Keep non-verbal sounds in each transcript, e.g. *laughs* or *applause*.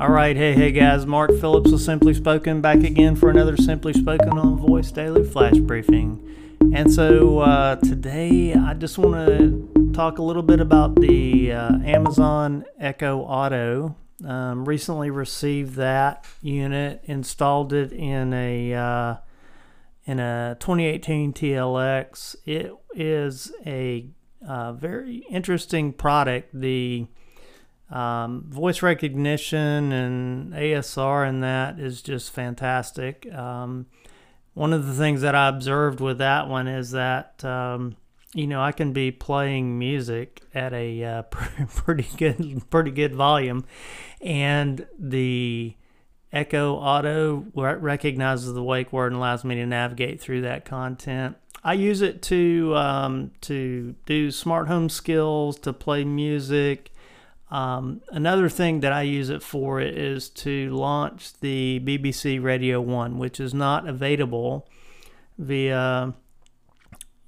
All right, hey, hey guys, Mark Phillips with Simply Spoken back again for another Simply Spoken on Voice Daily Flash Briefing. And so uh, today I just want to talk a little bit about the uh, Amazon Echo Auto. Um, recently received that unit, installed it in a uh, in a 2018 TLX. It is a uh, very interesting product. The um, voice recognition and ASR and that is just fantastic. Um, one of the things that I observed with that one is that um, you know I can be playing music at a uh, *laughs* pretty good pretty good volume, and the Echo Auto recognizes the wake word and allows me to navigate through that content. I use it to um, to do smart home skills, to play music. Um, another thing that I use it for is to launch the BBC Radio 1, which is not available via,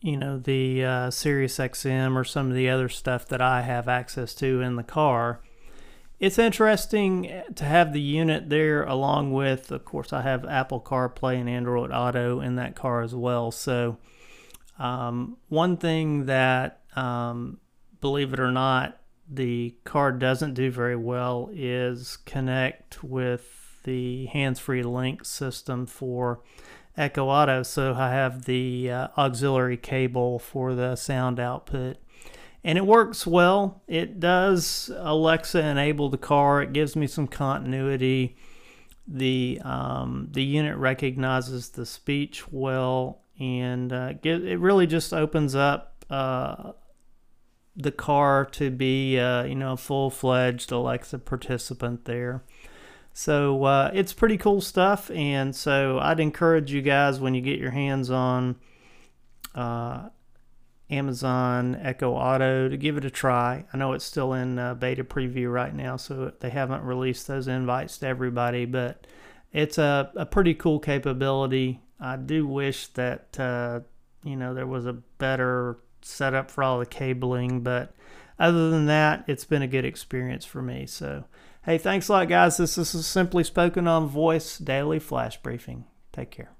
you know, the uh, Sirius XM or some of the other stuff that I have access to in the car. It's interesting to have the unit there along with, of course, I have Apple CarPlay and Android Auto in that car as well. So, um, one thing that, um, believe it or not, the car doesn't do very well is connect with the hands-free link system for Echo Auto. So I have the uh, auxiliary cable for the sound output. And it works well. It does Alexa enable the car. It gives me some continuity. The um, the unit recognizes the speech well, and uh, it really just opens up uh, the car to be, uh, you know, a full fledged Alexa participant there. So uh, it's pretty cool stuff. And so I'd encourage you guys when you get your hands on uh, Amazon Echo Auto to give it a try. I know it's still in uh, beta preview right now, so they haven't released those invites to everybody, but it's a, a pretty cool capability. I do wish that, uh, you know, there was a better set up for all the cabling. But other than that, it's been a good experience for me. So, hey, thanks a lot, guys. This is Simply Spoken on Voice Daily Flash Briefing. Take care.